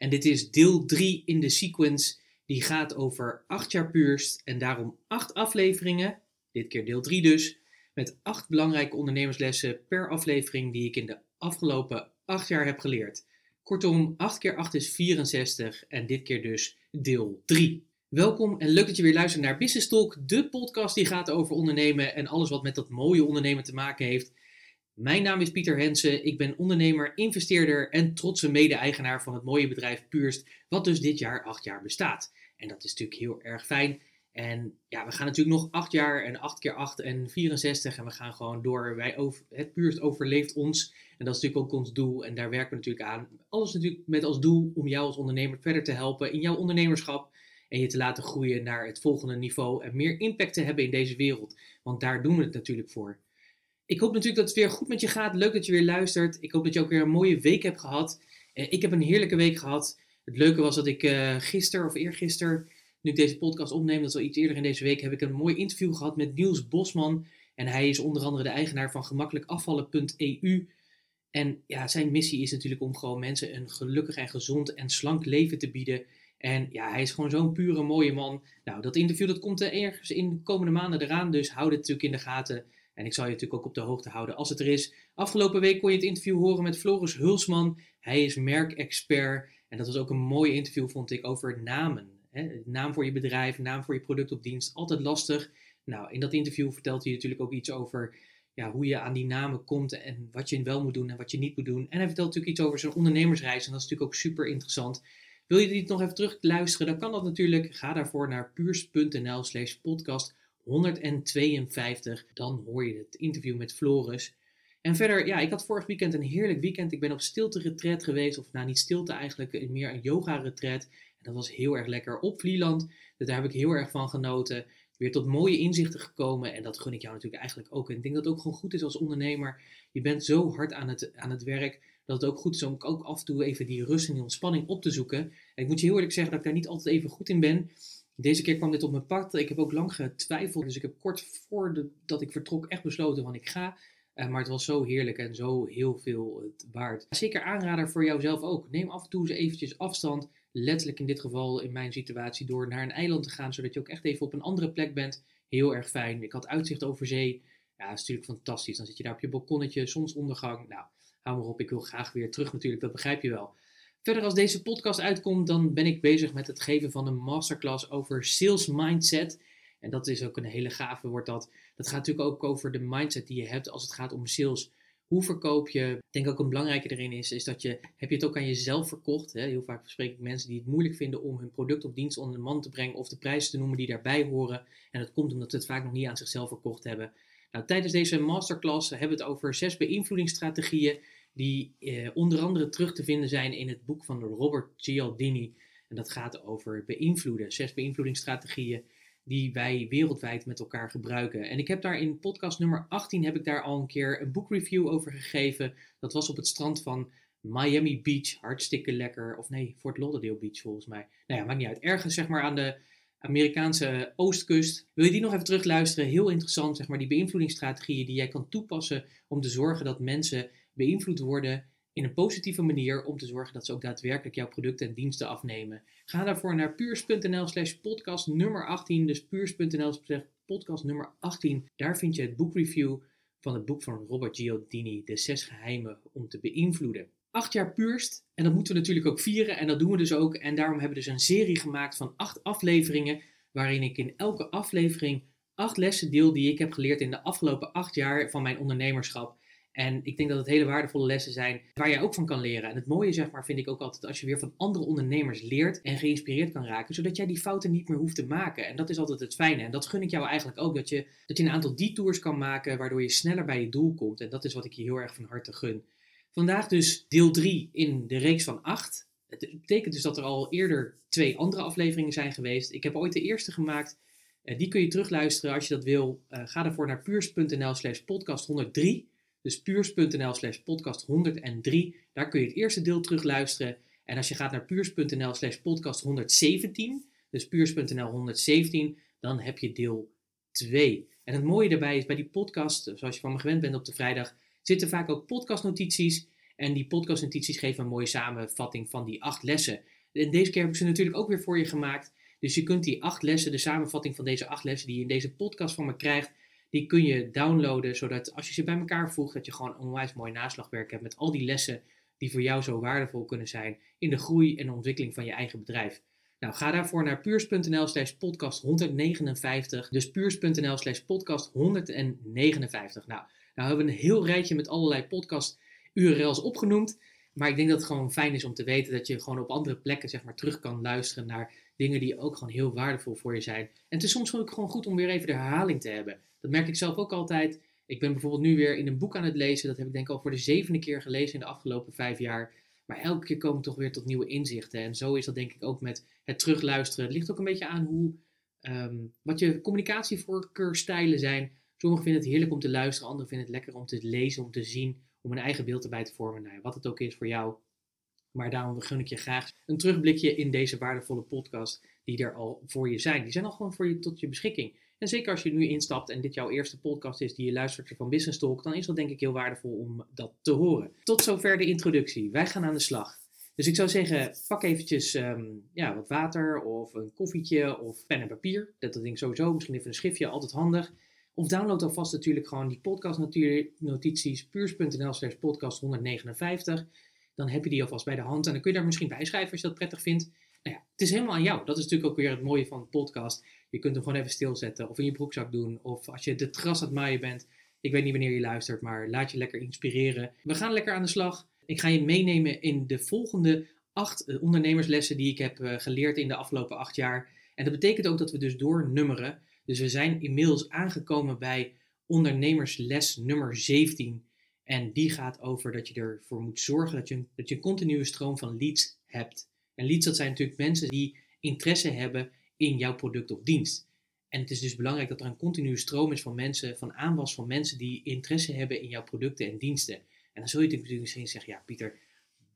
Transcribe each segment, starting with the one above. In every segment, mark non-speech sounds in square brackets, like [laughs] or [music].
En dit is deel 3 in de sequence. Die gaat over 8 jaar puurst. En daarom 8 afleveringen. Dit keer deel 3 dus. Met 8 belangrijke ondernemerslessen per aflevering die ik in de afgelopen 8 jaar heb geleerd. Kortom, 8 keer 8 is 64. En dit keer dus deel 3. Welkom en leuk dat je weer luistert naar Business Talk, de podcast die gaat over ondernemen en alles wat met dat mooie ondernemen te maken heeft. Mijn naam is Pieter Hensen, ik ben ondernemer, investeerder en trotse mede-eigenaar van het mooie bedrijf Purst, wat dus dit jaar acht jaar bestaat. En dat is natuurlijk heel erg fijn. En ja, we gaan natuurlijk nog acht jaar en acht keer acht en 64 en we gaan gewoon door. Wij over, het Purst overleeft ons en dat is natuurlijk ook ons doel en daar werken we natuurlijk aan. Alles natuurlijk met als doel om jou als ondernemer verder te helpen in jouw ondernemerschap en je te laten groeien naar het volgende niveau en meer impact te hebben in deze wereld. Want daar doen we het natuurlijk voor. Ik hoop natuurlijk dat het weer goed met je gaat. Leuk dat je weer luistert. Ik hoop dat je ook weer een mooie week hebt gehad. Uh, ik heb een heerlijke week gehad. Het leuke was dat ik uh, gisteren of eergisteren, nu ik deze podcast opneem, dat is al iets eerder in deze week, heb ik een mooi interview gehad met Niels Bosman. En hij is onder andere de eigenaar van gemakkelijkafvallen.eu. En ja, zijn missie is natuurlijk om gewoon mensen een gelukkig en gezond en slank leven te bieden. En ja, hij is gewoon zo'n pure mooie man. Nou, dat interview dat komt er ergens in de komende maanden eraan, dus houd het natuurlijk in de gaten. En ik zal je natuurlijk ook op de hoogte houden als het er is. Afgelopen week kon je het interview horen met Floris Hulsman. Hij is merkexpert. En dat was ook een mooi interview, vond ik, over namen. Naam voor je bedrijf, naam voor je product of dienst. Altijd lastig. Nou, in dat interview vertelt hij natuurlijk ook iets over ja, hoe je aan die namen komt en wat je wel moet doen en wat je niet moet doen. En hij vertelt natuurlijk iets over zijn ondernemersreis. En dat is natuurlijk ook super interessant. Wil je dit nog even terug luisteren, dan kan dat natuurlijk. Ga daarvoor naar puurs.nl slash podcast 152. Dan hoor je het interview met Floris. En verder, ja, ik had vorig weekend een heerlijk weekend. Ik ben op stilte-retreat geweest. Of nou, niet stilte eigenlijk, meer een yoga-retreat. En dat was heel erg lekker op Vlieland. Dus daar heb ik heel erg van genoten. Weer tot mooie inzichten gekomen. En dat gun ik jou natuurlijk eigenlijk ook. En ik denk dat het ook gewoon goed is als ondernemer. Je bent zo hard aan het, aan het werk. Dat het ook goed is om ook af en toe even die rust en die ontspanning op te zoeken. En ik moet je heel eerlijk zeggen dat ik daar niet altijd even goed in ben. Deze keer kwam dit op mijn pad. Ik heb ook lang getwijfeld. Dus ik heb kort voordat ik vertrok echt besloten van ik ga. Uh, maar het was zo heerlijk en zo heel veel het waard. Zeker aanrader voor jouzelf ook. Neem af en toe eens eventjes afstand. Letterlijk in dit geval in mijn situatie door naar een eiland te gaan. Zodat je ook echt even op een andere plek bent. Heel erg fijn. Ik had uitzicht over zee. Ja, dat is natuurlijk fantastisch. Dan zit je daar op je balkonnetje, zonsondergang. Nou, hou maar op. Ik wil graag weer terug natuurlijk. Dat begrijp je wel. Verder als deze podcast uitkomt, dan ben ik bezig met het geven van een masterclass over sales mindset. En dat is ook een hele gave, wordt dat. Dat gaat natuurlijk ook over de mindset die je hebt als het gaat om sales. Hoe verkoop je? Ik denk ook een belangrijke erin is, is dat je, heb je het ook aan jezelf verkocht? Hè? Heel vaak spreek ik mensen die het moeilijk vinden om hun product of dienst onder de man te brengen of de prijzen te noemen die daarbij horen. En dat komt omdat ze het vaak nog niet aan zichzelf verkocht hebben. Nou, tijdens deze masterclass hebben we het over zes beïnvloedingsstrategieën die eh, onder andere terug te vinden zijn in het boek van Robert Cialdini. En dat gaat over beïnvloeden, zes beïnvloedingsstrategieën die wij wereldwijd met elkaar gebruiken. En ik heb daar in podcast nummer 18 heb ik daar al een keer een boekreview over gegeven. Dat was op het strand van Miami Beach, hartstikke lekker. Of nee, Fort Lauderdale Beach volgens mij. Nou ja, maakt niet uit. Ergens zeg maar aan de Amerikaanse oostkust. Wil je die nog even terugluisteren? Heel interessant, zeg maar, die beïnvloedingsstrategieën die jij kan toepassen om te zorgen dat mensen beïnvloed worden in een positieve manier om te zorgen dat ze ook daadwerkelijk jouw producten en diensten afnemen. Ga daarvoor naar puurs.nl slash podcast nummer 18, dus puurs.nl slash podcast nummer 18. Daar vind je het boekreview van het boek van Robert Giordini, De Zes Geheimen om te beïnvloeden. Acht jaar puurst, en dat moeten we natuurlijk ook vieren, en dat doen we dus ook. En daarom hebben we dus een serie gemaakt van acht afleveringen, waarin ik in elke aflevering acht lessen deel die ik heb geleerd in de afgelopen acht jaar van mijn ondernemerschap. En ik denk dat het hele waardevolle lessen zijn waar je ook van kan leren. En het mooie, zeg maar, vind ik ook altijd als je weer van andere ondernemers leert en geïnspireerd kan raken, zodat jij die fouten niet meer hoeft te maken. En dat is altijd het fijne. En dat gun ik jou eigenlijk ook, dat je, dat je een aantal detours kan maken, waardoor je sneller bij je doel komt. En dat is wat ik je heel erg van harte gun. Vandaag dus deel 3 in de reeks van 8. Het betekent dus dat er al eerder twee andere afleveringen zijn geweest. Ik heb ooit de eerste gemaakt. Uh, die kun je terugluisteren als je dat wil. Uh, ga daarvoor naar puurs.nl slash podcast 103. Dus puurs.nl slash podcast 103. Daar kun je het eerste deel terugluisteren. En als je gaat naar puurs.nl slash podcast 117, dus puurs.nl 117, dan heb je deel 2. En het mooie daarbij is bij die podcast, zoals je van me gewend bent op de vrijdag, zitten vaak ook podcastnotities. En die podcastnotities geven een mooie samenvatting van die acht lessen. En deze keer heb ik ze natuurlijk ook weer voor je gemaakt. Dus je kunt die acht lessen, de samenvatting van deze acht lessen die je in deze podcast van me krijgt, die kun je downloaden, zodat als je ze bij elkaar voegt, dat je gewoon een onwijs mooi naslagwerk hebt met al die lessen die voor jou zo waardevol kunnen zijn in de groei en ontwikkeling van je eigen bedrijf. Nou, ga daarvoor naar puurs.nl slash podcast 159. Dus puurs.nl slash podcast 159. Nou, nou hebben we een heel rijtje met allerlei podcast URL's opgenoemd. Maar ik denk dat het gewoon fijn is om te weten dat je gewoon op andere plekken zeg maar, terug kan luisteren naar dingen die ook gewoon heel waardevol voor je zijn. En het is soms ook gewoon goed om weer even de herhaling te hebben. Dat merk ik zelf ook altijd. Ik ben bijvoorbeeld nu weer in een boek aan het lezen. Dat heb ik denk ik al voor de zevende keer gelezen in de afgelopen vijf jaar. Maar elke keer kom ik toch weer tot nieuwe inzichten. En zo is dat denk ik ook met het terugluisteren. Het ligt ook een beetje aan hoe, um, wat je communicatievoorkeurstijlen zijn. Sommigen vinden het heerlijk om te luisteren, anderen vinden het lekker om te lezen, om te zien, om een eigen beeld erbij te vormen. Nou, wat het ook is voor jou. Maar daarom gun ik je graag een terugblikje in deze waardevolle podcast die er al voor je zijn. Die zijn al gewoon voor je tot je beschikking. En zeker als je nu instapt en dit jouw eerste podcast is die je luistert van Business Talk, dan is dat denk ik heel waardevol om dat te horen. Tot zover de introductie. Wij gaan aan de slag. Dus ik zou zeggen, pak eventjes um, ja, wat water of een koffietje of pen en papier. Dat ding sowieso, misschien even een schriftje, altijd handig. Of download alvast natuurlijk gewoon die podcastnotities, puurs.nl slash podcast 159. Dan heb je die alvast bij de hand en dan kun je daar misschien bij schrijven als je dat prettig vindt. Nou ja, het is helemaal aan jou. Dat is natuurlijk ook weer het mooie van de podcast. Je kunt hem gewoon even stilzetten of in je broekzak doen. Of als je de terras aan het maaien bent. Ik weet niet wanneer je luistert, maar laat je lekker inspireren. We gaan lekker aan de slag. Ik ga je meenemen in de volgende acht eh, ondernemerslessen die ik heb eh, geleerd in de afgelopen acht jaar. En dat betekent ook dat we dus doornummeren. Dus we zijn inmiddels aangekomen bij ondernemersles nummer 17. En die gaat over dat je ervoor moet zorgen dat je, dat je een continue stroom van leads hebt. En leads, dat zijn natuurlijk mensen die interesse hebben in jouw product of dienst. En het is dus belangrijk dat er een continue stroom is van mensen, van aanwas van mensen die interesse hebben in jouw producten en diensten. En dan zul je natuurlijk misschien zeggen, ja Pieter,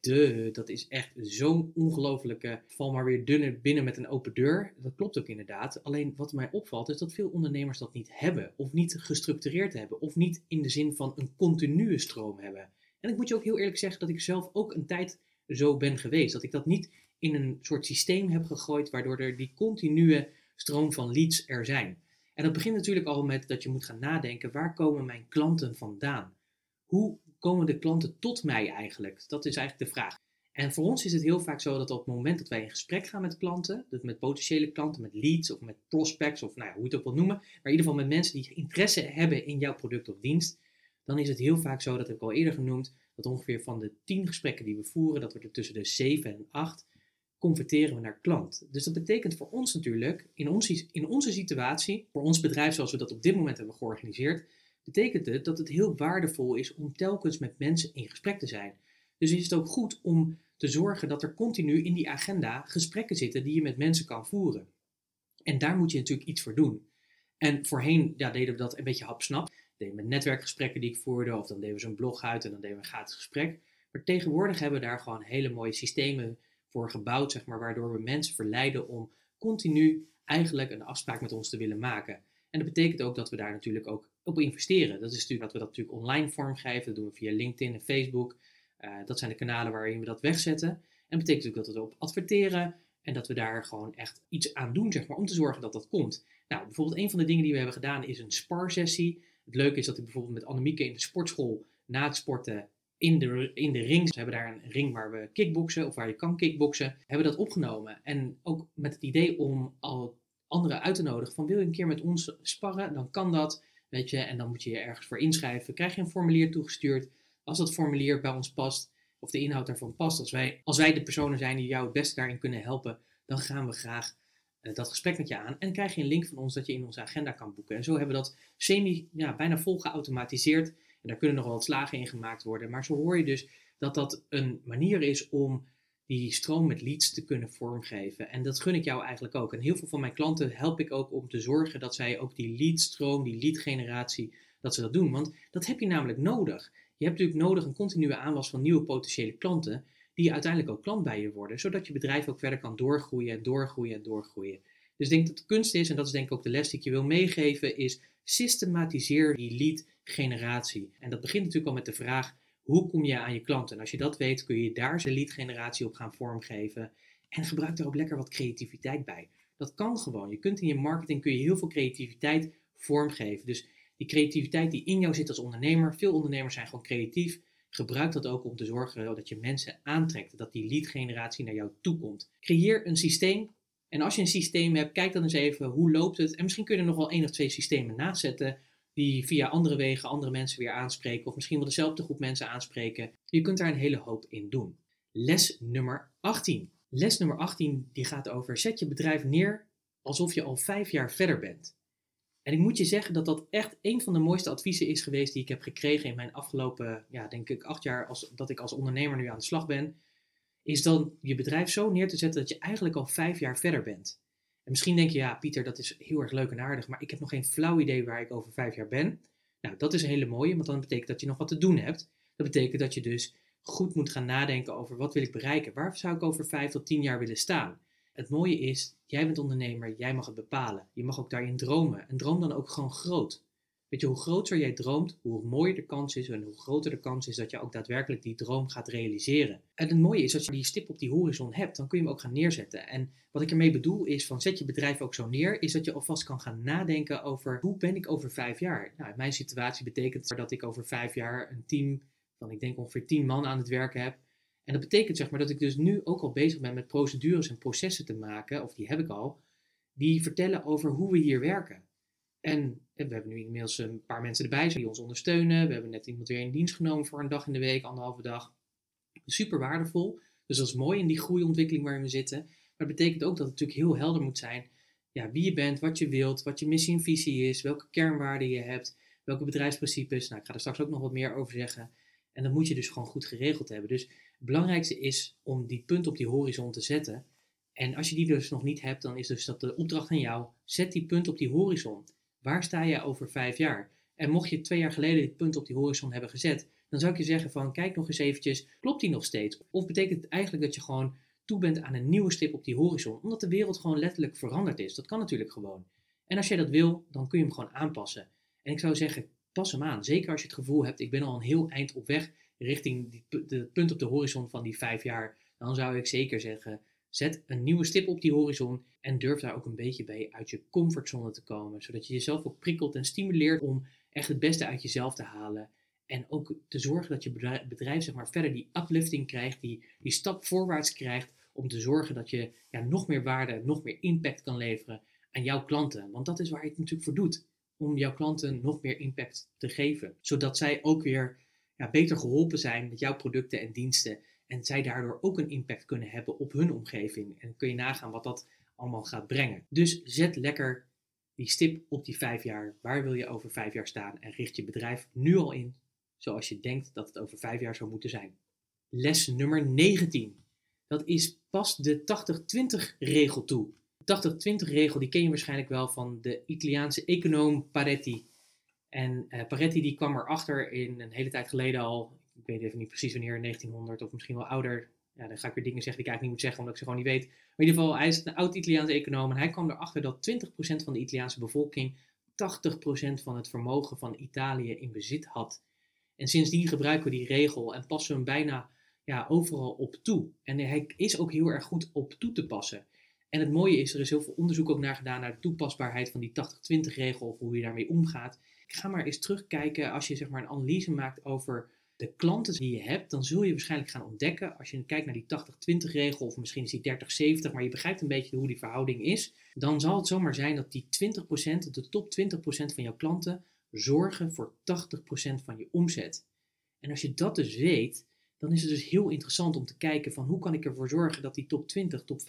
de, dat is echt zo'n ongelofelijke, val maar weer dunner binnen met een open deur. Dat klopt ook inderdaad. Alleen wat mij opvalt is dat veel ondernemers dat niet hebben. Of niet gestructureerd hebben. Of niet in de zin van een continue stroom hebben. En ik moet je ook heel eerlijk zeggen dat ik zelf ook een tijd zo ben geweest. Dat ik dat niet in een soort systeem heb gegooid, waardoor er die continue stroom van leads er zijn. En dat begint natuurlijk al met dat je moet gaan nadenken, waar komen mijn klanten vandaan? Hoe komen de klanten tot mij eigenlijk? Dat is eigenlijk de vraag. En voor ons is het heel vaak zo dat op het moment dat wij in gesprek gaan met klanten, dus met potentiële klanten, met leads of met prospects of nou ja, hoe je het ook wil noemen, maar in ieder geval met mensen die interesse hebben in jouw product of dienst, dan is het heel vaak zo, dat ik al eerder genoemd, dat ongeveer van de 10 gesprekken die we voeren, dat we er tussen de 7 en 8 converteren we naar klant. Dus dat betekent voor ons natuurlijk, in, ons, in onze situatie, voor ons bedrijf zoals we dat op dit moment hebben georganiseerd, betekent het dat het heel waardevol is om telkens met mensen in gesprek te zijn. Dus is het ook goed om te zorgen dat er continu in die agenda gesprekken zitten die je met mensen kan voeren. En daar moet je natuurlijk iets voor doen. En voorheen ja, deden we dat een beetje hapsnap. Deden we netwerkgesprekken die ik voerde, of dan deden we zo'n blog uit en dan deden we een gratis gesprek. Maar tegenwoordig hebben we daar gewoon hele mooie systemen voor gebouwd, zeg maar, waardoor we mensen verleiden om continu eigenlijk een afspraak met ons te willen maken. En dat betekent ook dat we daar natuurlijk ook op investeren. Dat is natuurlijk dat we dat natuurlijk online vormgeven. Dat doen we via LinkedIn en Facebook. Uh, dat zijn de kanalen waarin we dat wegzetten. En dat betekent ook dat we erop adverteren. En dat we daar gewoon echt iets aan doen, zeg maar, om te zorgen dat dat komt. Nou, bijvoorbeeld een van de dingen die we hebben gedaan is een sparsessie. Het leuke is dat ik bijvoorbeeld met Annemieke in de sportschool na het sporten in de, in de ring. Hebben daar een ring waar we kickboksen of waar je kan kickboksen. Hebben dat opgenomen. En ook met het idee om al anderen uit te nodigen van wil je een keer met ons sparren, dan kan dat. Weet je, en dan moet je je ergens voor inschrijven. Krijg je een formulier toegestuurd. Als dat formulier bij ons past, of de inhoud daarvan past, als wij, als wij de personen zijn die jou het beste daarin kunnen helpen, dan gaan we graag uh, dat gesprek met je aan. En krijg je een link van ons dat je in onze agenda kan boeken. En zo hebben we dat semi, ja, bijna vol geautomatiseerd. En daar kunnen nog wel wat slagen in gemaakt worden. Maar zo hoor je dus dat dat een manier is om die stroom met leads te kunnen vormgeven. En dat gun ik jou eigenlijk ook. En heel veel van mijn klanten help ik ook om te zorgen dat zij ook die leadstroom, die leadgeneratie, dat ze dat doen. Want dat heb je namelijk nodig. Je hebt natuurlijk nodig een continue aanwas van nieuwe potentiële klanten, die uiteindelijk ook klant bij je worden, zodat je bedrijf ook verder kan doorgroeien, doorgroeien en doorgroeien. Dus ik denk dat de kunst is, en dat is denk ik ook de les die ik je wil meegeven, is systematiseer die lead generatie. En dat begint natuurlijk al met de vraag, hoe kom je aan je klanten? En als je dat weet, kun je daar de lead generatie op gaan vormgeven. En gebruik er ook lekker wat creativiteit bij. Dat kan gewoon. Je kunt in je marketing kun je heel veel creativiteit vormgeven. Dus die creativiteit die in jou zit als ondernemer, veel ondernemers zijn gewoon creatief. Gebruik dat ook om te zorgen dat je mensen aantrekt, dat die lead generatie naar jou toe komt. Creëer een systeem. En als je een systeem hebt, kijk dan eens even hoe loopt het. En misschien kun je er nog wel één of twee systemen naast zetten die via andere wegen andere mensen weer aanspreken, of misschien wel dezelfde groep mensen aanspreken. Je kunt daar een hele hoop in doen. Les nummer 18. Les nummer 18 die gaat over zet je bedrijf neer alsof je al vijf jaar verder bent. En ik moet je zeggen dat dat echt een van de mooiste adviezen is geweest die ik heb gekregen in mijn afgelopen, ja, denk ik, acht jaar als, dat ik als ondernemer nu aan de slag ben. Is dan je bedrijf zo neer te zetten dat je eigenlijk al vijf jaar verder bent. En misschien denk je, ja, Pieter, dat is heel erg leuk en aardig, maar ik heb nog geen flauw idee waar ik over vijf jaar ben. Nou, dat is een hele mooie, want dan betekent dat je nog wat te doen hebt. Dat betekent dat je dus goed moet gaan nadenken over wat wil ik bereiken? Waar zou ik over vijf tot tien jaar willen staan? Het mooie is, jij bent ondernemer, jij mag het bepalen. Je mag ook daarin dromen. En droom dan ook gewoon groot. Hoe groter jij droomt, hoe mooier de kans is en hoe groter de kans is dat je ook daadwerkelijk die droom gaat realiseren. En het mooie is, als je die stip op die horizon hebt, dan kun je hem ook gaan neerzetten. En wat ik ermee bedoel is, van zet je bedrijf ook zo neer, is dat je alvast kan gaan nadenken over hoe ben ik over vijf jaar. Nou, in mijn situatie betekent dat ik over vijf jaar een team van, ik denk ongeveer tien man aan het werken heb. En dat betekent zeg maar dat ik dus nu ook al bezig ben met procedures en processen te maken, of die heb ik al, die vertellen over hoe we hier werken. En we hebben nu inmiddels een paar mensen erbij die ons ondersteunen. We hebben net iemand weer in dienst genomen voor een dag in de week, anderhalve dag. Super waardevol. Dus dat is mooi in die groeiontwikkeling waarin we zitten. Maar het betekent ook dat het natuurlijk heel helder moet zijn ja, wie je bent, wat je wilt, wat je missie en visie is, welke kernwaarden je hebt, welke bedrijfsprincipes. Nou, ik ga er straks ook nog wat meer over zeggen. En dat moet je dus gewoon goed geregeld hebben. Dus het belangrijkste is om die punt op die horizon te zetten. En als je die dus nog niet hebt, dan is dus dat de opdracht aan jou. Zet die punt op die horizon. Waar sta je over vijf jaar? En mocht je twee jaar geleden dit punt op die horizon hebben gezet, dan zou ik je zeggen van kijk nog eens eventjes, klopt die nog steeds? Of betekent het eigenlijk dat je gewoon toe bent aan een nieuwe stip op die horizon, omdat de wereld gewoon letterlijk veranderd is? Dat kan natuurlijk gewoon. En als jij dat wil, dan kun je hem gewoon aanpassen. En ik zou zeggen, pas hem aan. Zeker als je het gevoel hebt, ik ben al een heel eind op weg richting het punt op de horizon van die vijf jaar. Dan zou ik zeker zeggen, Zet een nieuwe stip op die horizon en durf daar ook een beetje bij uit je comfortzone te komen. Zodat je jezelf ook prikkelt en stimuleert om echt het beste uit jezelf te halen. En ook te zorgen dat je bedrijf zeg maar, verder die uplifting krijgt, die, die stap voorwaarts krijgt. Om te zorgen dat je ja, nog meer waarde, nog meer impact kan leveren aan jouw klanten. Want dat is waar je het natuurlijk voor doet. Om jouw klanten nog meer impact te geven. Zodat zij ook weer ja, beter geholpen zijn met jouw producten en diensten. En zij daardoor ook een impact kunnen hebben op hun omgeving. En kun je nagaan wat dat allemaal gaat brengen. Dus zet lekker die stip op die vijf jaar. Waar wil je over vijf jaar staan? En richt je bedrijf nu al in zoals je denkt dat het over vijf jaar zou moeten zijn. Les nummer 19. Dat is pas de 80-20 regel toe. De 80-20 regel die ken je waarschijnlijk wel van de Italiaanse econoom Paretti. En uh, Paretti die kwam erachter in een hele tijd geleden al, ik weet even niet precies wanneer, 1900 of misschien wel ouder. Ja, dan ga ik weer dingen zeggen die ik eigenlijk niet moet zeggen, omdat ik ze gewoon niet weet. Maar in ieder geval, hij is een oud-Italiaanse econoom en hij kwam erachter dat 20% van de Italiaanse bevolking 80% van het vermogen van Italië in bezit had. En sindsdien gebruiken we die regel en passen we hem bijna ja, overal op toe. En hij is ook heel erg goed op toe te passen. En het mooie is, er is heel veel onderzoek ook naar gedaan naar de toepasbaarheid van die 80-20 regel of hoe je daarmee omgaat. Ik ga maar eens terugkijken als je zeg maar een analyse maakt over de klanten die je hebt, dan zul je waarschijnlijk gaan ontdekken, als je kijkt naar die 80-20 regel, of misschien is die 30-70, maar je begrijpt een beetje hoe die verhouding is, dan zal het zomaar zijn dat die 20%, de top 20% van jouw klanten, zorgen voor 80% van je omzet. En als je dat dus weet, dan is het dus heel interessant om te kijken van hoe kan ik ervoor zorgen dat die top 20, top 25%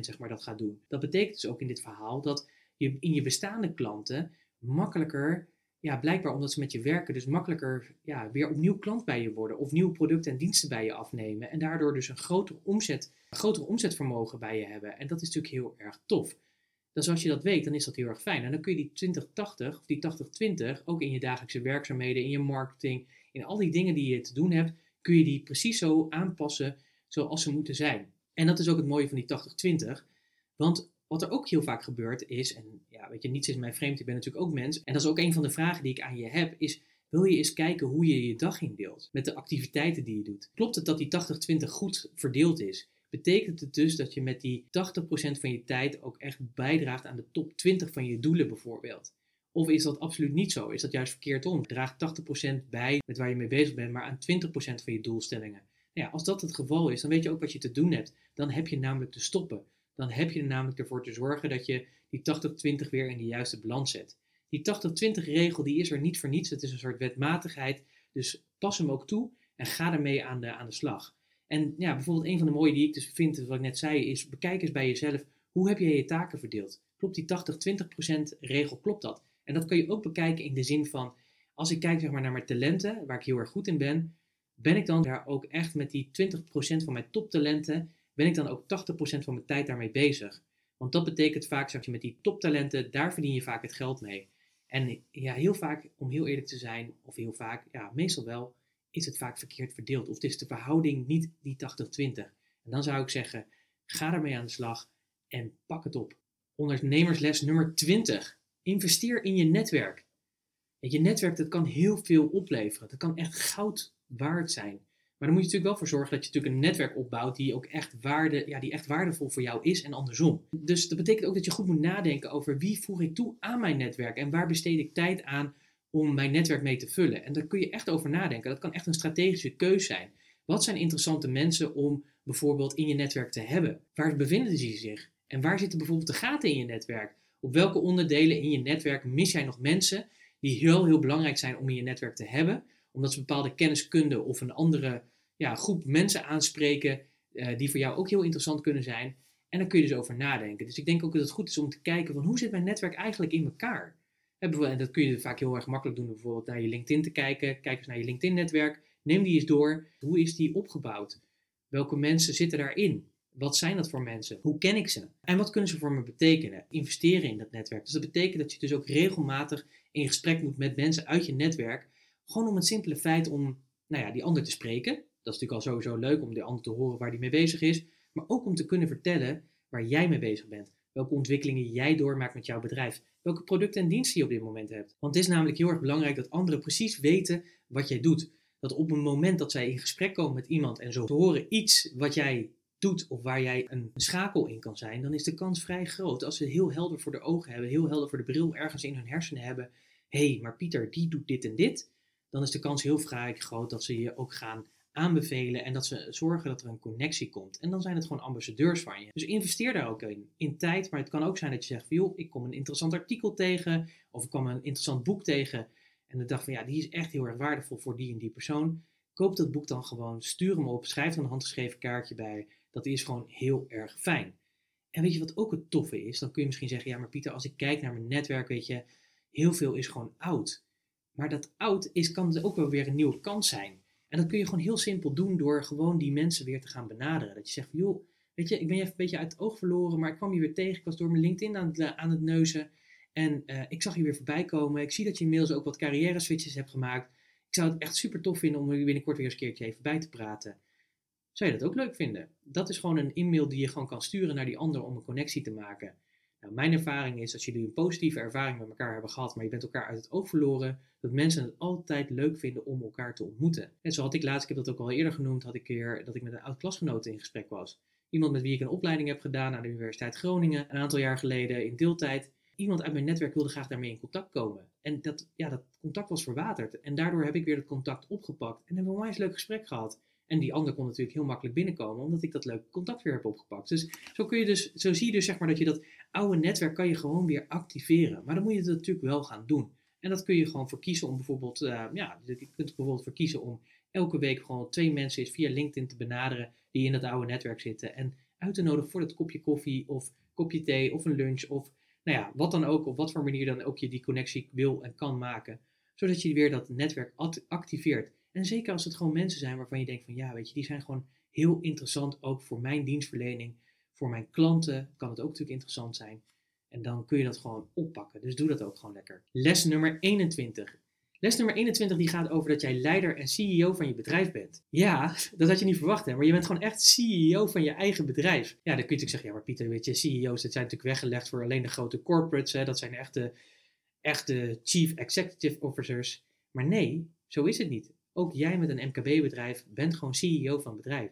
zeg maar dat gaat doen. Dat betekent dus ook in dit verhaal dat je in je bestaande klanten makkelijker ja, blijkbaar omdat ze met je werken dus makkelijker ja, weer opnieuw klant bij je worden of nieuwe producten en diensten bij je afnemen en daardoor dus een grotere omzet, omzetvermogen bij je hebben. En dat is natuurlijk heel erg tof. Dus als je dat weet, dan is dat heel erg fijn. En dan kun je die 20-80 of die 80-20 ook in je dagelijkse werkzaamheden, in je marketing, in al die dingen die je te doen hebt, kun je die precies zo aanpassen zoals ze moeten zijn. En dat is ook het mooie van die 80-20. Want wat er ook heel vaak gebeurt is, en ja, weet je, niets is mij vreemd, ik ben natuurlijk ook mens. En dat is ook een van de vragen die ik aan je heb, is wil je eens kijken hoe je je dag indeelt met de activiteiten die je doet? Klopt het dat die 80-20 goed verdeeld is? Betekent het dus dat je met die 80% van je tijd ook echt bijdraagt aan de top 20 van je doelen bijvoorbeeld? Of is dat absoluut niet zo? Is dat juist verkeerd om? Draagt 80% bij met waar je mee bezig bent, maar aan 20% van je doelstellingen? Nou ja, als dat het geval is, dan weet je ook wat je te doen hebt. Dan heb je namelijk te stoppen. Dan heb je er namelijk ervoor te zorgen dat je die 80-20 weer in de juiste balans zet. Die 80-20 regel die is er niet voor niets. Het is een soort wetmatigheid. Dus pas hem ook toe en ga ermee aan de, aan de slag. En ja, bijvoorbeeld een van de mooie die ik dus vind, wat ik net zei, is bekijk eens bij jezelf. Hoe heb je je taken verdeeld? Klopt die 80-20% regel, klopt dat? En dat kun je ook bekijken in de zin van, als ik kijk zeg maar, naar mijn talenten, waar ik heel erg goed in ben, ben ik dan daar ook echt met die 20% van mijn toptalenten, ben ik dan ook 80% van mijn tijd daarmee bezig? Want dat betekent vaak, zeg je, met die toptalenten, daar verdien je vaak het geld mee. En ja, heel vaak, om heel eerlijk te zijn, of heel vaak, ja, meestal wel, is het vaak verkeerd verdeeld. Of het is de verhouding niet die 80-20. En dan zou ik zeggen, ga ermee aan de slag en pak het op. Ondernemersles nummer 20. Investeer in je netwerk. Je netwerk dat kan heel veel opleveren. Dat kan echt goud waard zijn. Maar dan moet je natuurlijk wel voor zorgen dat je natuurlijk een netwerk opbouwt die ook echt, waarde, ja, die echt waardevol voor jou is en andersom. Dus dat betekent ook dat je goed moet nadenken over wie voeg ik toe aan mijn netwerk en waar besteed ik tijd aan om mijn netwerk mee te vullen. En daar kun je echt over nadenken. Dat kan echt een strategische keus zijn. Wat zijn interessante mensen om bijvoorbeeld in je netwerk te hebben? Waar bevinden ze zich? En waar zitten bijvoorbeeld de gaten in je netwerk? Op welke onderdelen in je netwerk mis jij nog mensen die heel, heel belangrijk zijn om in je netwerk te hebben? Omdat ze bepaalde kenniskunde of een andere ja, groep mensen aanspreken uh, die voor jou ook heel interessant kunnen zijn. En daar kun je dus over nadenken. Dus ik denk ook dat het goed is om te kijken van hoe zit mijn netwerk eigenlijk in elkaar? En dat kun je vaak heel erg makkelijk doen, bijvoorbeeld naar je LinkedIn te kijken. Kijk eens naar je LinkedIn-netwerk. Neem die eens door. Hoe is die opgebouwd? Welke mensen zitten daarin? Wat zijn dat voor mensen? Hoe ken ik ze? En wat kunnen ze voor me betekenen? Investeren in dat netwerk. Dus dat betekent dat je dus ook regelmatig in gesprek moet met mensen uit je netwerk. Gewoon om het simpele feit om nou ja, die ander te spreken. Dat is natuurlijk al sowieso leuk om die ander te horen waar die mee bezig is. Maar ook om te kunnen vertellen waar jij mee bezig bent. Welke ontwikkelingen jij doormaakt met jouw bedrijf. Welke producten en diensten je op dit moment hebt. Want het is namelijk heel erg belangrijk dat anderen precies weten wat jij doet. Dat op een moment dat zij in gesprek komen met iemand en zo horen iets wat jij doet of waar jij een schakel in kan zijn, dan is de kans vrij groot als ze heel helder voor de ogen hebben, heel helder voor de bril ergens in hun hersenen hebben. Hé, hey, maar Pieter, die doet dit en dit. Dan is de kans heel vrij groot dat ze je ook gaan aanbevelen en dat ze zorgen dat er een connectie komt. En dan zijn het gewoon ambassadeurs van je. Dus investeer daar ook in. In tijd, maar het kan ook zijn dat je zegt joh, ik kom een interessant artikel tegen of ik kwam een interessant boek tegen en ik dacht van ja, die is echt heel erg waardevol voor die en die persoon. Koop dat boek dan gewoon, stuur hem op, schrijf er een handgeschreven kaartje bij. Dat is gewoon heel erg fijn. En weet je wat ook het toffe is? Dan kun je misschien zeggen, ja maar Pieter, als ik kijk naar mijn netwerk, weet je, heel veel is gewoon oud. Maar dat oud is, kan ook wel weer een nieuwe kans zijn. En dat kun je gewoon heel simpel doen door gewoon die mensen weer te gaan benaderen. Dat je zegt van, joh, weet je, ik ben je even een beetje uit het oog verloren, maar ik kwam je weer tegen. Ik was door mijn LinkedIn aan het, eh, aan het neuzen en uh, ik zag je weer voorbij komen. Ik zie dat je inmiddels ook wat carrière switches hebt gemaakt. Ik zou het echt super tof vinden om er binnenkort weer eens een keertje even bij te praten. Zou je dat ook leuk vinden? Dat is gewoon een e-mail die je gewoon kan sturen naar die ander om een connectie te maken. Nou, mijn ervaring is, als jullie een positieve ervaring met elkaar hebben gehad, maar je bent elkaar uit het oog verloren, dat mensen het altijd leuk vinden om elkaar te ontmoeten. En zo had ik laatst, ik heb dat ook al eerder genoemd, had ik keer dat ik met een oud klasgenoot in gesprek was. Iemand met wie ik een opleiding heb gedaan aan de Universiteit Groningen, een aantal jaar geleden in deeltijd. Iemand uit mijn netwerk wilde graag daarmee in contact komen. En dat, ja, dat contact was verwaterd. En daardoor heb ik weer dat contact opgepakt en hebben we een onwijs leuk gesprek gehad. En die ander kon natuurlijk heel makkelijk binnenkomen, omdat ik dat leuke contact weer heb opgepakt. Dus zo, kun je dus, zo zie je dus zeg maar dat je dat oude netwerk kan je gewoon weer activeren. Maar dan moet je het natuurlijk wel gaan doen. En dat kun je gewoon voor kiezen om bijvoorbeeld, uh, ja, je kunt bijvoorbeeld voor kiezen om elke week gewoon twee mensen eens via LinkedIn te benaderen die in dat oude netwerk zitten. En uit te nodigen voor dat kopje koffie of kopje thee of een lunch of nou ja, wat dan ook, op wat voor manier dan ook je die connectie wil en kan maken. zodat je weer dat netwerk activeert. En zeker als het gewoon mensen zijn waarvan je denkt van ja, weet je, die zijn gewoon heel interessant ook voor mijn dienstverlening. Voor mijn klanten kan het ook natuurlijk interessant zijn. En dan kun je dat gewoon oppakken. Dus doe dat ook gewoon lekker. Les nummer 21. Les nummer 21 die gaat over dat jij leider en CEO van je bedrijf bent. Ja, [laughs] dat had je niet verwacht, hè? maar je bent gewoon echt CEO van je eigen bedrijf. Ja, dan kun je natuurlijk zeggen, ja, maar Pieter, weet je, CEO's, dat zijn natuurlijk weggelegd voor alleen de grote corporates. Hè? Dat zijn echte, echte chief executive officers. Maar nee, zo is het niet. Ook jij met een MKB-bedrijf bent gewoon CEO van het bedrijf.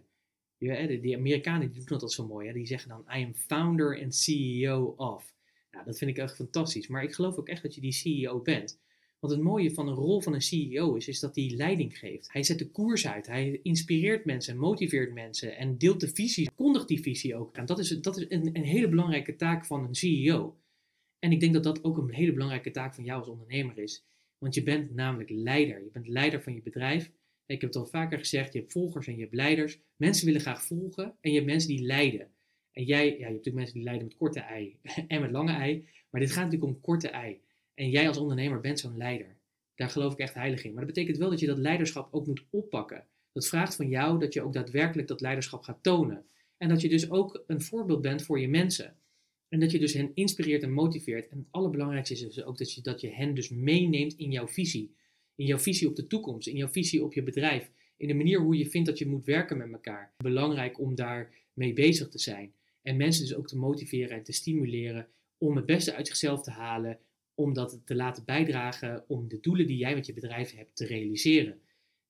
Ja, die Amerikanen die doen dat zo mooi. Hè? Die zeggen dan, I am founder and CEO of. Nou, dat vind ik echt fantastisch. Maar ik geloof ook echt dat je die CEO bent. Want het mooie van een rol van een CEO is, is dat hij leiding geeft. Hij zet de koers uit, hij inspireert mensen, motiveert mensen en deelt de visie, kondigt die visie ook aan. Dat is, dat is een, een hele belangrijke taak van een CEO. En ik denk dat dat ook een hele belangrijke taak van jou als ondernemer is. Want je bent namelijk leider. Je bent leider van je bedrijf. Ik heb het al vaker gezegd, je hebt volgers en je hebt leiders. Mensen willen graag volgen en je hebt mensen die leiden. En jij, ja, je hebt natuurlijk mensen die leiden met korte ei [laughs] en met lange ei. Maar dit gaat natuurlijk om korte ei. En jij als ondernemer bent zo'n leider. Daar geloof ik echt heilig in. Maar dat betekent wel dat je dat leiderschap ook moet oppakken. Dat vraagt van jou dat je ook daadwerkelijk dat leiderschap gaat tonen. En dat je dus ook een voorbeeld bent voor je mensen. En dat je dus hen inspireert en motiveert. En het allerbelangrijkste is dus ook dat je, dat je hen dus meeneemt in jouw visie. In jouw visie op de toekomst, in jouw visie op je bedrijf. In de manier hoe je vindt dat je moet werken met elkaar. Belangrijk om daar mee bezig te zijn. En mensen dus ook te motiveren en te stimuleren om het beste uit zichzelf te halen, om dat te laten bijdragen om de doelen die jij met je bedrijf hebt te realiseren.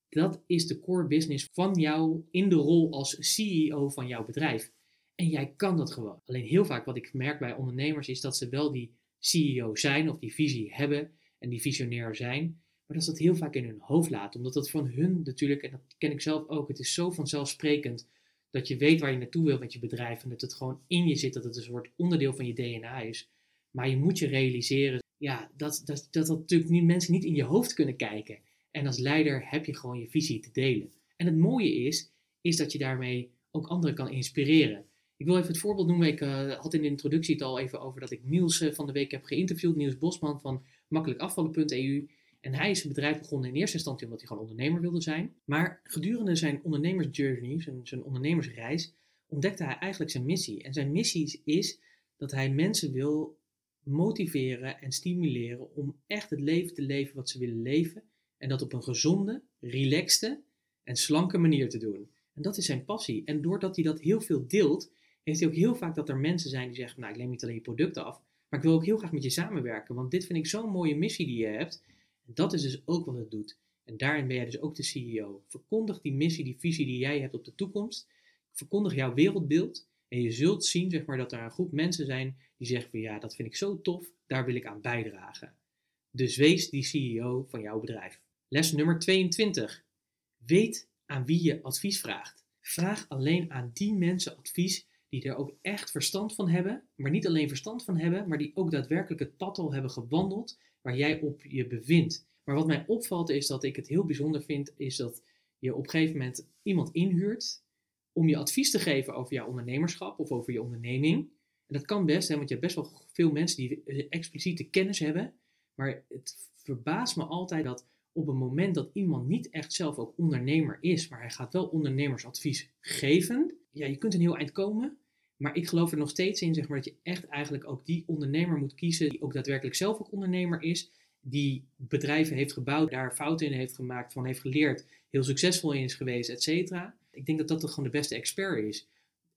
Dat is de core business van jou in de rol als CEO van jouw bedrijf. En jij kan dat gewoon. Alleen heel vaak wat ik merk bij ondernemers is dat ze wel die CEO zijn of die visie hebben en die visionair zijn, maar dat ze dat heel vaak in hun hoofd laten. Omdat dat van hun natuurlijk, en dat ken ik zelf ook, het is zo vanzelfsprekend dat je weet waar je naartoe wilt met je bedrijf en dat het gewoon in je zit, dat het een soort onderdeel van je DNA is. Maar je moet je realiseren ja, dat, dat, dat, dat natuurlijk niet, mensen niet in je hoofd kunnen kijken. En als leider heb je gewoon je visie te delen. En het mooie is, is dat je daarmee ook anderen kan inspireren. Ik wil even het voorbeeld noemen. Ik uh, had in de introductie het al even over dat ik Niels uh, van de week heb geïnterviewd. Niels Bosman van makkelijkafvallen.eu. En hij is een bedrijf begonnen in eerste instantie omdat hij gewoon ondernemer wilde zijn. Maar gedurende zijn ondernemersjourney, zijn, zijn ondernemersreis, ontdekte hij eigenlijk zijn missie. En zijn missie is dat hij mensen wil motiveren en stimuleren om echt het leven te leven wat ze willen leven. En dat op een gezonde, relaxte en slanke manier te doen. En dat is zijn passie. En doordat hij dat heel veel deelt, heeft hij ook heel vaak dat er mensen zijn die zeggen: Nou, ik neem niet alleen je producten af, maar ik wil ook heel graag met je samenwerken. Want dit vind ik zo'n mooie missie die je hebt. En dat is dus ook wat het doet. En daarin ben jij dus ook de CEO. Verkondig die missie, die visie die jij hebt op de toekomst. Verkondig jouw wereldbeeld. En je zult zien zeg maar, dat er een groep mensen zijn die zeggen van ja, dat vind ik zo tof, daar wil ik aan bijdragen. Dus wees die CEO van jouw bedrijf. Les nummer 22. Weet aan wie je advies vraagt. Vraag alleen aan die mensen advies die er ook echt verstand van hebben, maar niet alleen verstand van hebben, maar die ook daadwerkelijk het pad al hebben gewandeld waar jij op je bevindt. Maar wat mij opvalt is dat ik het heel bijzonder vind, is dat je op een gegeven moment iemand inhuurt om je advies te geven over jouw ondernemerschap of over je onderneming. En dat kan best, hè, want je hebt best wel veel mensen die expliciete kennis hebben. Maar het verbaast me altijd dat op het moment dat iemand niet echt zelf ook ondernemer is, maar hij gaat wel ondernemersadvies geven, ja, je kunt een heel eind komen. Maar ik geloof er nog steeds in, zeg maar, dat je echt eigenlijk ook die ondernemer moet kiezen, die ook daadwerkelijk zelf ook ondernemer is, die bedrijven heeft gebouwd, daar fouten in heeft gemaakt, van heeft geleerd, heel succesvol in is geweest, et cetera. Ik denk dat dat gewoon de beste expert is.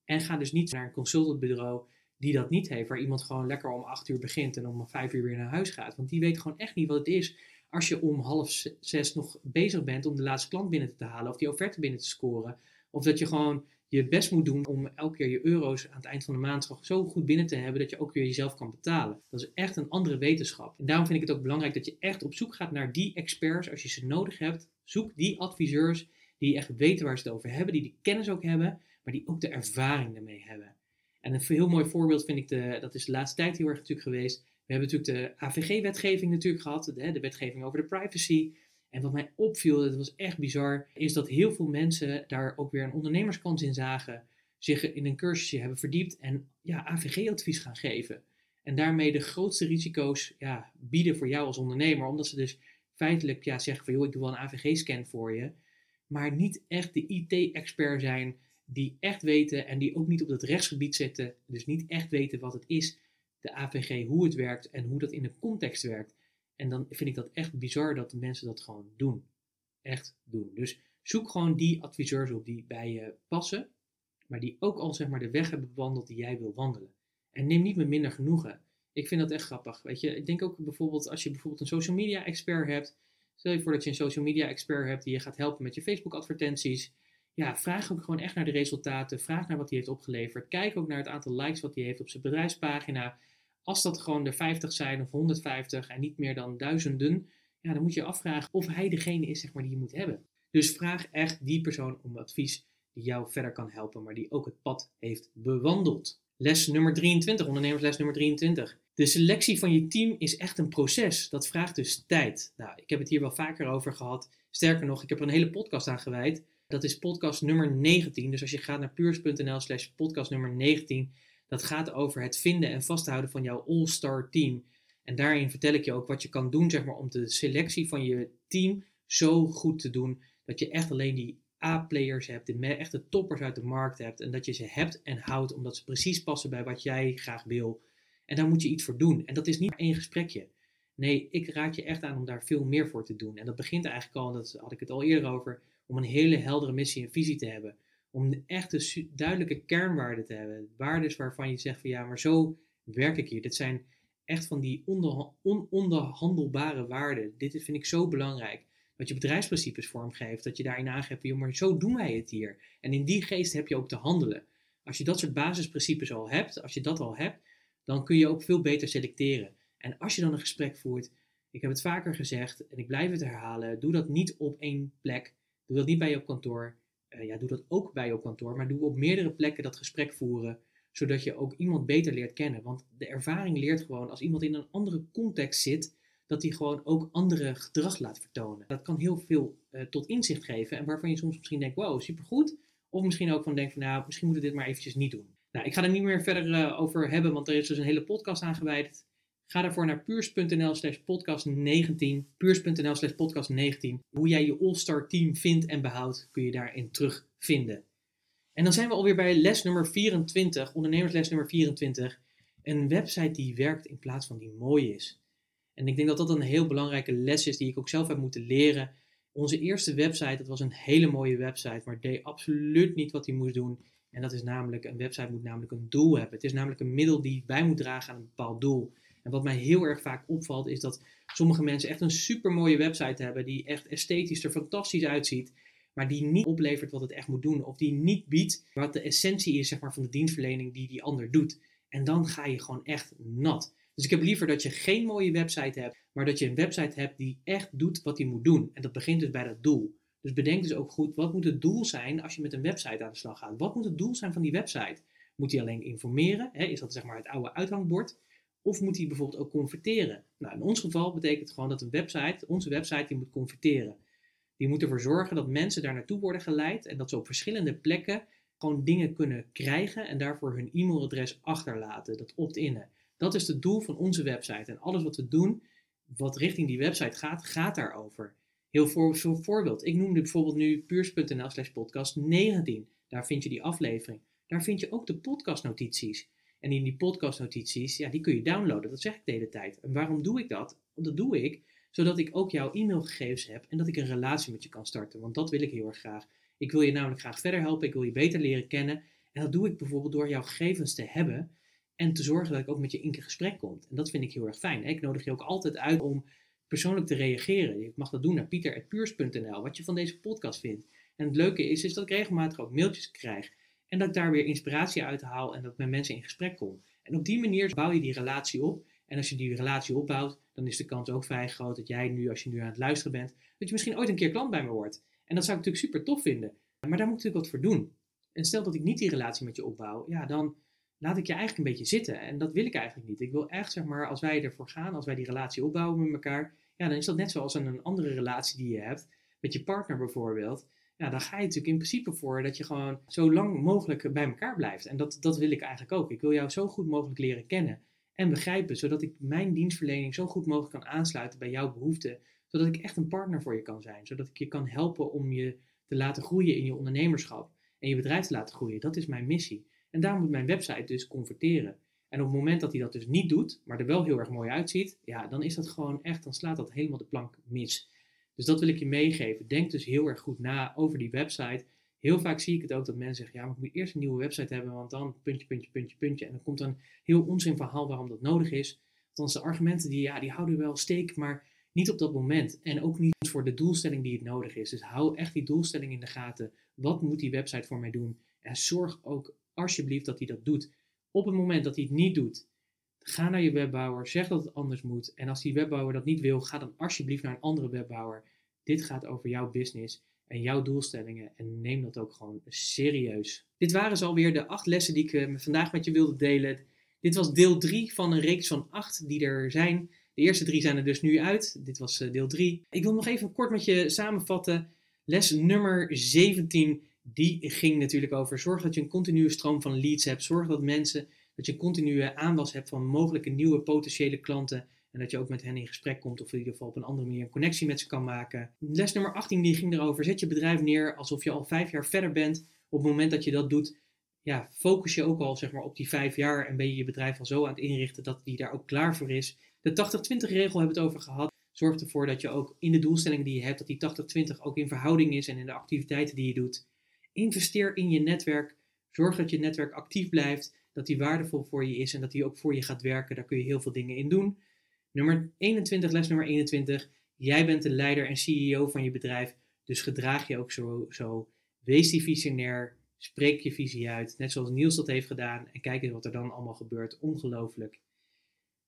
En ga dus niet naar een consultantbureau die dat niet heeft, waar iemand gewoon lekker om acht uur begint en om vijf uur weer naar huis gaat. Want die weet gewoon echt niet wat het is als je om half zes nog bezig bent om de laatste klant binnen te halen of die offerte binnen te scoren. Of dat je gewoon je best moet doen om elke keer je euro's aan het eind van de maand zo goed binnen te hebben dat je ook weer jezelf kan betalen. Dat is echt een andere wetenschap. En daarom vind ik het ook belangrijk dat je echt op zoek gaat naar die experts als je ze nodig hebt. Zoek die adviseurs die echt weten waar ze het over hebben, die die kennis ook hebben, maar die ook de ervaring ermee hebben. En een heel mooi voorbeeld vind ik, de, dat is de laatste tijd heel erg natuurlijk geweest. We hebben natuurlijk de AVG-wetgeving natuurlijk gehad, de wetgeving over de privacy. En wat mij opviel, dat was echt bizar, is dat heel veel mensen daar ook weer een ondernemerskans in zagen, zich in een cursusje hebben verdiept en ja, AVG-advies gaan geven. En daarmee de grootste risico's ja, bieden voor jou als ondernemer, omdat ze dus feitelijk ja, zeggen van joh, ik doe wel een AVG-scan voor je. Maar niet echt de IT-expert zijn die echt weten en die ook niet op het rechtsgebied zitten. Dus niet echt weten wat het is, de AVG, hoe het werkt en hoe dat in de context werkt. En dan vind ik dat echt bizar dat de mensen dat gewoon doen. Echt doen. Dus zoek gewoon die adviseurs op die bij je passen, maar die ook al zeg maar de weg hebben bewandeld die jij wil wandelen. En neem niet meer minder genoegen. Ik vind dat echt grappig. Weet je, ik denk ook bijvoorbeeld als je bijvoorbeeld een social media expert hebt. Stel je voor dat je een social media expert hebt die je gaat helpen met je Facebook advertenties. Ja, vraag ook gewoon echt naar de resultaten. Vraag naar wat hij heeft opgeleverd. Kijk ook naar het aantal likes wat hij heeft op zijn bedrijfspagina. Als dat gewoon de 50 zijn of 150 en niet meer dan duizenden, ja, dan moet je afvragen of hij degene is zeg maar, die je moet hebben. Dus vraag echt die persoon om advies die jou verder kan helpen, maar die ook het pad heeft bewandeld. Les nummer 23, ondernemersles nummer 23. De selectie van je team is echt een proces. Dat vraagt dus tijd. Nou, ik heb het hier wel vaker over gehad. Sterker nog, ik heb er een hele podcast aan gewijd. Dat is podcast nummer 19. Dus als je gaat naar puurs.nl slash podcast nummer 19, dat gaat over het vinden en vasthouden van jouw all-star team. En daarin vertel ik je ook wat je kan doen zeg maar, om de selectie van je team zo goed te doen dat je echt alleen die A-players hebt, de echte toppers uit de markt hebt en dat je ze hebt en houdt omdat ze precies passen bij wat jij graag wil. En daar moet je iets voor doen. En dat is niet één gesprekje. Nee, ik raad je echt aan om daar veel meer voor te doen. En dat begint eigenlijk al, dat had ik het al eerder over, om een hele heldere missie en visie te hebben. Om een echte duidelijke kernwaarden te hebben. Waarden waarvan je zegt van ja, maar zo werk ik hier. Dit zijn echt van die ononderhandelbare waarden. Dit vind ik zo belangrijk dat je bedrijfsprincipes vormgeeft, dat je daarin aangeeft, joh, maar zo doen wij het hier. En in die geest heb je ook te handelen. Als je dat soort basisprincipes al hebt, als je dat al hebt, dan kun je ook veel beter selecteren. En als je dan een gesprek voert, ik heb het vaker gezegd en ik blijf het herhalen, doe dat niet op één plek. Doe dat niet bij je op kantoor. Uh, ja, doe dat ook bij op kantoor, maar doe op meerdere plekken dat gesprek voeren, zodat je ook iemand beter leert kennen. Want de ervaring leert gewoon als iemand in een andere context zit, dat hij gewoon ook andere gedrag laat vertonen. Dat kan heel veel uh, tot inzicht geven en waarvan je soms misschien denkt, wow, supergoed. Of misschien ook van denkt van, nou, misschien moeten we dit maar eventjes niet doen. Nou, ik ga er niet meer verder uh, over hebben, want er is dus een hele podcast aangeweid. Ga daarvoor naar puurs.nl slash podcast 19. Puurs.nl slash podcast 19. Hoe jij je all-star team vindt en behoudt, kun je daarin terugvinden. En dan zijn we alweer bij les nummer 24, ondernemersles nummer 24. Een website die werkt in plaats van die mooi is. En ik denk dat dat een heel belangrijke les is die ik ook zelf heb moeten leren. Onze eerste website, dat was een hele mooie website, maar deed absoluut niet wat hij moest doen. En dat is namelijk, een website moet namelijk een doel hebben. Het is namelijk een middel die bij moet dragen aan een bepaald doel. En wat mij heel erg vaak opvalt, is dat sommige mensen echt een super mooie website hebben, die echt esthetisch er fantastisch uitziet, maar die niet oplevert wat het echt moet doen. Of die niet biedt wat de essentie is zeg maar, van de dienstverlening die die ander doet. En dan ga je gewoon echt nat. Dus ik heb liever dat je geen mooie website hebt, maar dat je een website hebt die echt doet wat hij moet doen. En dat begint dus bij dat doel. Dus bedenk dus ook goed, wat moet het doel zijn als je met een website aan de slag gaat? Wat moet het doel zijn van die website? Moet hij alleen informeren? Hè? Is dat zeg maar het oude uithangbord? Of moet hij bijvoorbeeld ook converteren? Nou, in ons geval betekent het gewoon dat een website, onze website, die moet converteren. Die moet ervoor zorgen dat mensen daar naartoe worden geleid en dat ze op verschillende plekken gewoon dingen kunnen krijgen en daarvoor hun e-mailadres achterlaten, dat opt-innen. Dat is het doel van onze website. En alles wat we doen, wat richting die website gaat, gaat daarover. Heel voor, veel voorbeeld. Ik noemde bijvoorbeeld nu puurs.nl slash podcast 19. Daar vind je die aflevering. Daar vind je ook de podcastnotities. En in die podcastnotities, ja, die kun je downloaden. Dat zeg ik de hele tijd. En waarom doe ik dat? Dat doe ik zodat ik ook jouw e-mailgegevens heb en dat ik een relatie met je kan starten. Want dat wil ik heel erg graag. Ik wil je namelijk graag verder helpen. Ik wil je beter leren kennen. En dat doe ik bijvoorbeeld door jouw gegevens te hebben en te zorgen dat ik ook met je in gesprek kom. En dat vind ik heel erg fijn. Ik nodig je ook altijd uit om persoonlijk te reageren. Je mag dat doen naar pieter.puurs.nl, wat je van deze podcast vindt. En het leuke is, is dat ik regelmatig ook mailtjes krijg. En dat ik daar weer inspiratie uit haal en dat ik met mensen in gesprek kom. En op die manier bouw je die relatie op. En als je die relatie opbouwt, dan is de kans ook vrij groot dat jij nu, als je nu aan het luisteren bent, dat je misschien ooit een keer klant bij me wordt. En dat zou ik natuurlijk super tof vinden. Maar daar moet ik natuurlijk wat voor doen. En stel dat ik niet die relatie met je opbouw, ja, dan laat ik je eigenlijk een beetje zitten. En dat wil ik eigenlijk niet. Ik wil echt, zeg maar, als wij ervoor gaan, als wij die relatie opbouwen met elkaar, ja, dan is dat net zoals een andere relatie die je hebt, met je partner bijvoorbeeld. Ja, dan ga je natuurlijk in principe voor dat je gewoon zo lang mogelijk bij elkaar blijft. En dat, dat wil ik eigenlijk ook. Ik wil jou zo goed mogelijk leren kennen en begrijpen, zodat ik mijn dienstverlening zo goed mogelijk kan aansluiten bij jouw behoeften, zodat zodat ik echt een partner voor je kan zijn. Zodat ik je kan helpen om je te laten groeien in je ondernemerschap en je bedrijf te laten groeien. Dat is mijn missie. En daar moet mijn website dus converteren. En op het moment dat hij dat dus niet doet, maar er wel heel erg mooi uitziet, ja, dan is dat gewoon echt, dan slaat dat helemaal de plank mis. Dus dat wil ik je meegeven. Denk dus heel erg goed na over die website. Heel vaak zie ik het ook dat mensen zeggen, ja, maar ik moet eerst een nieuwe website hebben, want dan puntje, puntje, puntje, puntje. En dan komt een heel onzin verhaal waarom dat nodig is. Want de argumenten, die, ja, die houden wel steek, maar niet op dat moment. En ook niet voor de doelstelling die het nodig is. Dus hou echt die doelstelling in de gaten. Wat moet die website voor mij doen? En zorg ook alsjeblieft dat hij dat doet. Op het moment dat hij het niet doet, ga naar je webbouwer, zeg dat het anders moet. En als die webbouwer dat niet wil, ga dan alsjeblieft naar een andere webbouwer. Dit gaat over jouw business en jouw doelstellingen en neem dat ook gewoon serieus. Dit waren zo alweer de acht lessen die ik eh, vandaag met je wilde delen. Dit was deel 3 van een reeks van acht die er zijn. De eerste drie zijn er dus nu uit. Dit was eh, deel 3. Ik wil nog even kort met je samenvatten. Les nummer 17, die ging natuurlijk over zorg dat je een continue stroom van leads hebt. Zorg dat mensen, dat je continue aanwas hebt van mogelijke nieuwe potentiële klanten. En dat je ook met hen in gesprek komt of in ieder geval op een andere manier een connectie met ze kan maken. Les nummer 18 die ging erover, zet je bedrijf neer alsof je al vijf jaar verder bent. Op het moment dat je dat doet, ja, focus je ook al zeg maar, op die vijf jaar en ben je je bedrijf al zo aan het inrichten dat die daar ook klaar voor is. De 80-20 regel hebben we het over gehad. Zorg ervoor dat je ook in de doelstellingen die je hebt, dat die 80-20 ook in verhouding is en in de activiteiten die je doet. Investeer in je netwerk. Zorg dat je netwerk actief blijft, dat die waardevol voor je is en dat die ook voor je gaat werken. Daar kun je heel veel dingen in doen. Nummer 21, les nummer 21. Jij bent de leider en CEO van je bedrijf, dus gedraag je ook zo. zo. Wees die visionair, spreek je visie uit, net zoals Niels dat heeft gedaan en kijk eens wat er dan allemaal gebeurt. Ongelooflijk.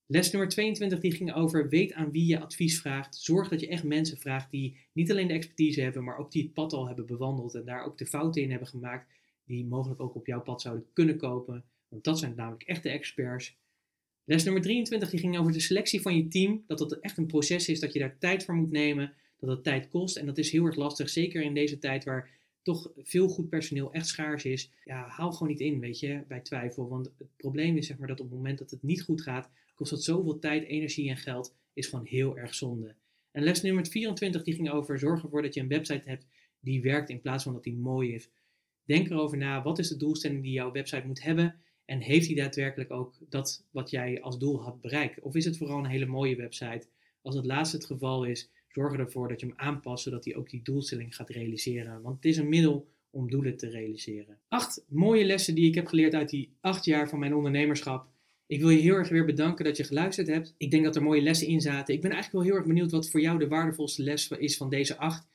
Les nummer 22 die ging over weet aan wie je advies vraagt. Zorg dat je echt mensen vraagt die niet alleen de expertise hebben, maar ook die het pad al hebben bewandeld en daar ook de fouten in hebben gemaakt die mogelijk ook op jouw pad zouden kunnen kopen. Want dat zijn namelijk echte experts. Les nummer 23 die ging over de selectie van je team. Dat dat echt een proces is, dat je daar tijd voor moet nemen, dat het tijd kost. En dat is heel erg lastig, zeker in deze tijd waar toch veel goed personeel echt schaars is. Ja, haal gewoon niet in, weet je, bij twijfel. Want het probleem is zeg maar dat op het moment dat het niet goed gaat, kost dat zoveel tijd, energie en geld, is gewoon heel erg zonde. En les nummer 24 die ging over zorg ervoor dat je een website hebt die werkt in plaats van dat die mooi is. Denk erover na, wat is de doelstelling die jouw website moet hebben? En heeft die daadwerkelijk ook dat wat jij als doel had bereikt? Of is het vooral een hele mooie website? Als het laatste het geval is, zorg ervoor dat je hem aanpast, zodat hij ook die doelstelling gaat realiseren. Want het is een middel om doelen te realiseren. Acht mooie lessen die ik heb geleerd uit die acht jaar van mijn ondernemerschap. Ik wil je heel erg weer bedanken dat je geluisterd hebt. Ik denk dat er mooie lessen in zaten. Ik ben eigenlijk wel heel erg benieuwd wat voor jou de waardevolste les is van deze acht.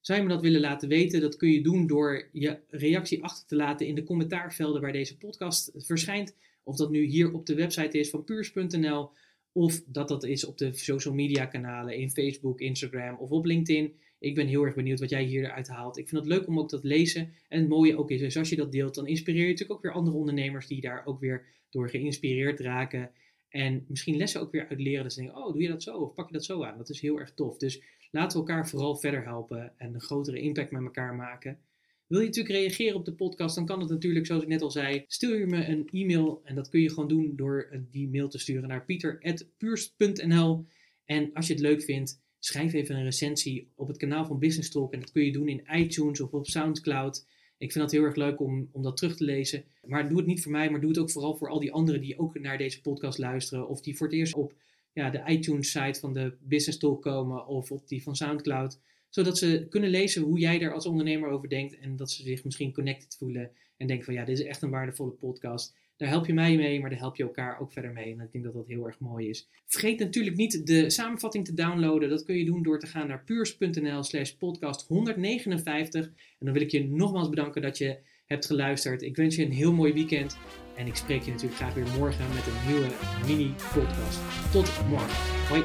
Zou je me dat willen laten weten? Dat kun je doen door je reactie achter te laten in de commentaarvelden waar deze podcast verschijnt. Of dat nu hier op de website is van puurs.nl of dat dat is op de social media kanalen in Facebook, Instagram of op LinkedIn. Ik ben heel erg benieuwd wat jij hieruit haalt. Ik vind het leuk om ook dat te lezen. En het mooie ook is, dus als je dat deelt, dan inspireer je natuurlijk ook weer andere ondernemers die daar ook weer door geïnspireerd raken. En misschien lessen ook weer uit leren. Dat ze denken, oh, doe je dat zo? Of pak je dat zo aan? Dat is heel erg tof. Dus laten we elkaar vooral verder helpen en een grotere impact met elkaar maken. Wil je natuurlijk reageren op de podcast, dan kan het natuurlijk, zoals ik net al zei, stuur je me een e-mail. En dat kun je gewoon doen door die mail te sturen naar pieter.puurst.nl. En als je het leuk vindt, schrijf even een recensie op het kanaal van Business Talk. En dat kun je doen in iTunes of op Soundcloud. Ik vind dat heel erg leuk om, om dat terug te lezen. Maar doe het niet voor mij, maar doe het ook vooral voor al die anderen die ook naar deze podcast luisteren. Of die voor het eerst op ja, de iTunes-site van de Business Talk komen of op die van Soundcloud. Zodat ze kunnen lezen hoe jij er als ondernemer over denkt. En dat ze zich misschien connected voelen en denken van ja, dit is echt een waardevolle podcast. Daar help je mij mee, maar daar help je elkaar ook verder mee. En ik denk dat dat heel erg mooi is. Vergeet natuurlijk niet de samenvatting te downloaden. Dat kun je doen door te gaan naar puurs.nl slash podcast 159. En dan wil ik je nogmaals bedanken dat je hebt geluisterd. Ik wens je een heel mooi weekend. En ik spreek je natuurlijk graag weer morgen met een nieuwe mini-podcast. Tot morgen. Hoi.